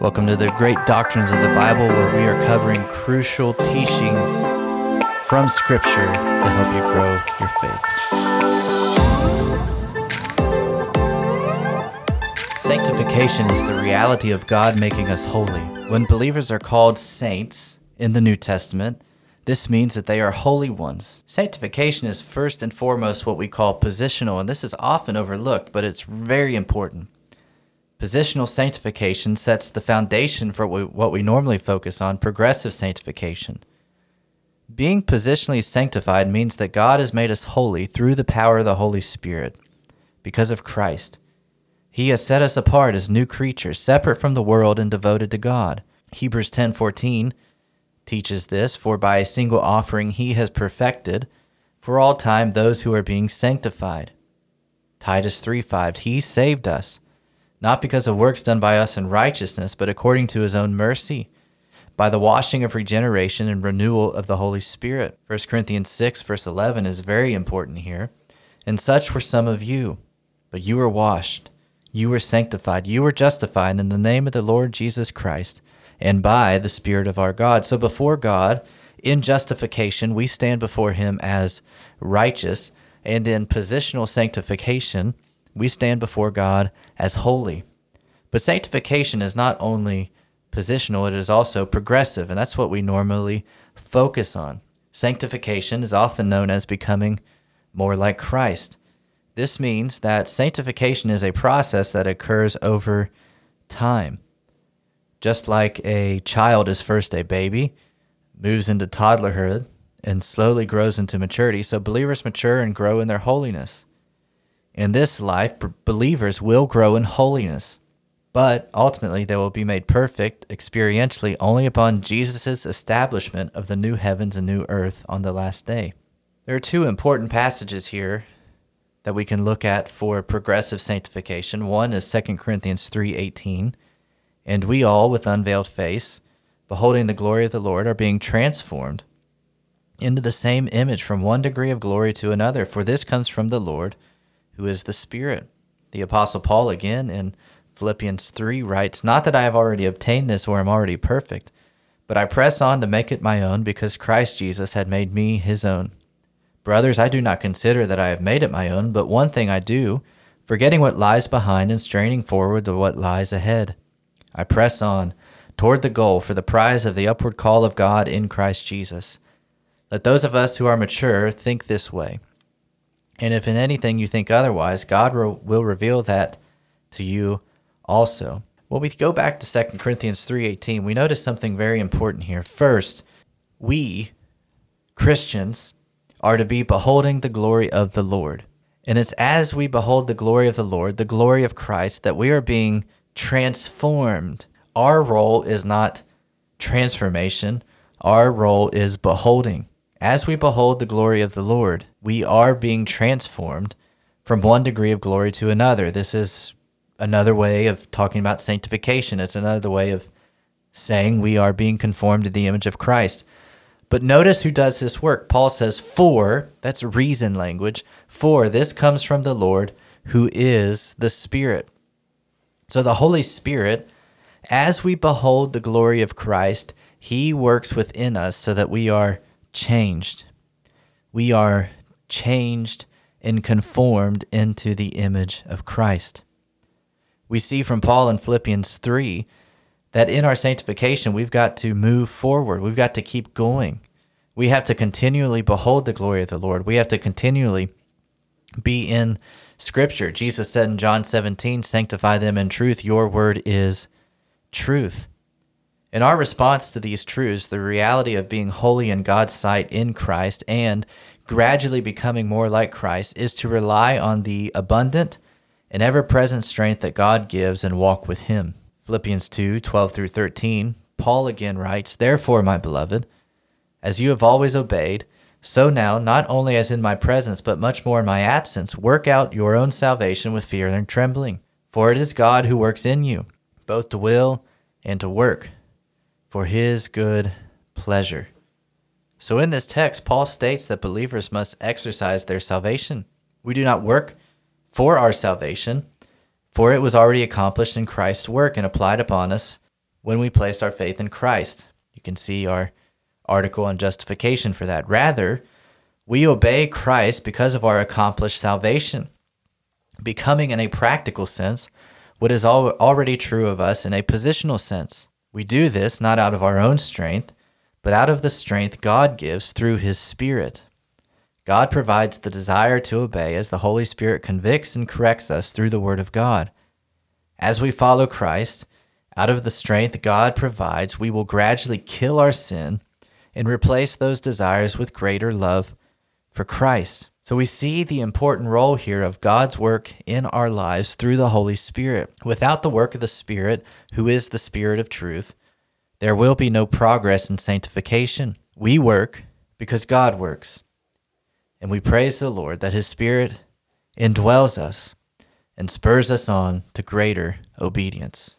Welcome to the Great Doctrines of the Bible, where we are covering crucial teachings from Scripture to help you grow your faith. Sanctification is the reality of God making us holy. When believers are called saints in the New Testament, this means that they are holy ones. Sanctification is first and foremost what we call positional, and this is often overlooked, but it's very important. Positional sanctification sets the foundation for what we normally focus on progressive sanctification. Being positionally sanctified means that God has made us holy through the power of the Holy Spirit because of Christ. He has set us apart as new creatures, separate from the world and devoted to God. Hebrews 10:14 teaches this, for by a single offering he has perfected for all time those who are being sanctified. Titus 3:5 He saved us not because of works done by us in righteousness, but according to his own mercy, by the washing of regeneration and renewal of the Holy Spirit. 1 Corinthians 6, verse 11 is very important here. And such were some of you, but you were washed, you were sanctified, you were justified in the name of the Lord Jesus Christ, and by the Spirit of our God. So before God, in justification, we stand before him as righteous, and in positional sanctification, we stand before God as holy. But sanctification is not only positional, it is also progressive, and that's what we normally focus on. Sanctification is often known as becoming more like Christ. This means that sanctification is a process that occurs over time. Just like a child is first a baby, moves into toddlerhood, and slowly grows into maturity, so believers mature and grow in their holiness. In this life, believers will grow in holiness, but ultimately they will be made perfect experientially only upon Jesus' establishment of the new heavens and new earth on the last day. There are two important passages here that we can look at for progressive sanctification. One is 2 Corinthians 3:18, and we all with unveiled face, beholding the glory of the Lord, are being transformed into the same image from one degree of glory to another, for this comes from the Lord who is the Spirit. The Apostle Paul, again in Philippians 3, writes, Not that I have already obtained this or am already perfect, but I press on to make it my own because Christ Jesus had made me his own. Brothers, I do not consider that I have made it my own, but one thing I do, forgetting what lies behind and straining forward to what lies ahead. I press on toward the goal for the prize of the upward call of God in Christ Jesus. Let those of us who are mature think this way. And if in anything you think otherwise, God will reveal that to you also. When we go back to 2 Corinthians 3:18, we notice something very important here. First, we Christians are to be beholding the glory of the Lord. And it's as we behold the glory of the Lord, the glory of Christ, that we are being transformed. Our role is not transformation, our role is beholding. As we behold the glory of the Lord, we are being transformed from one degree of glory to another. This is another way of talking about sanctification. It's another way of saying we are being conformed to the image of Christ. But notice who does this work. Paul says, For, that's reason language, for this comes from the Lord who is the Spirit. So the Holy Spirit, as we behold the glory of Christ, he works within us so that we are changed. We are changed and conformed into the image of Christ. We see from Paul in Philippians 3 that in our sanctification, we've got to move forward. We've got to keep going. We have to continually behold the glory of the Lord. We have to continually be in Scripture. Jesus said in John 17, Sanctify them in truth. Your word is truth. In our response to these truths, the reality of being holy in God's sight in Christ and gradually becoming more like Christ is to rely on the abundant and ever present strength that God gives and walk with Him. Philippians 2 12 through 13, Paul again writes, Therefore, my beloved, as you have always obeyed, so now, not only as in my presence, but much more in my absence, work out your own salvation with fear and trembling. For it is God who works in you, both to will and to work for his good pleasure. So, in this text, Paul states that believers must exercise their salvation. We do not work for our salvation, for it was already accomplished in Christ's work and applied upon us when we placed our faith in Christ. You can see our article on justification for that. Rather, we obey Christ because of our accomplished salvation, becoming in a practical sense what is al- already true of us in a positional sense. We do this not out of our own strength, but out of the strength God gives through His Spirit. God provides the desire to obey as the Holy Spirit convicts and corrects us through the Word of God. As we follow Christ, out of the strength God provides, we will gradually kill our sin and replace those desires with greater love for Christ. So we see the important role here of God's work in our lives through the Holy Spirit. Without the work of the Spirit, who is the Spirit of truth, there will be no progress in sanctification. We work because God works. And we praise the Lord that His Spirit indwells us and spurs us on to greater obedience.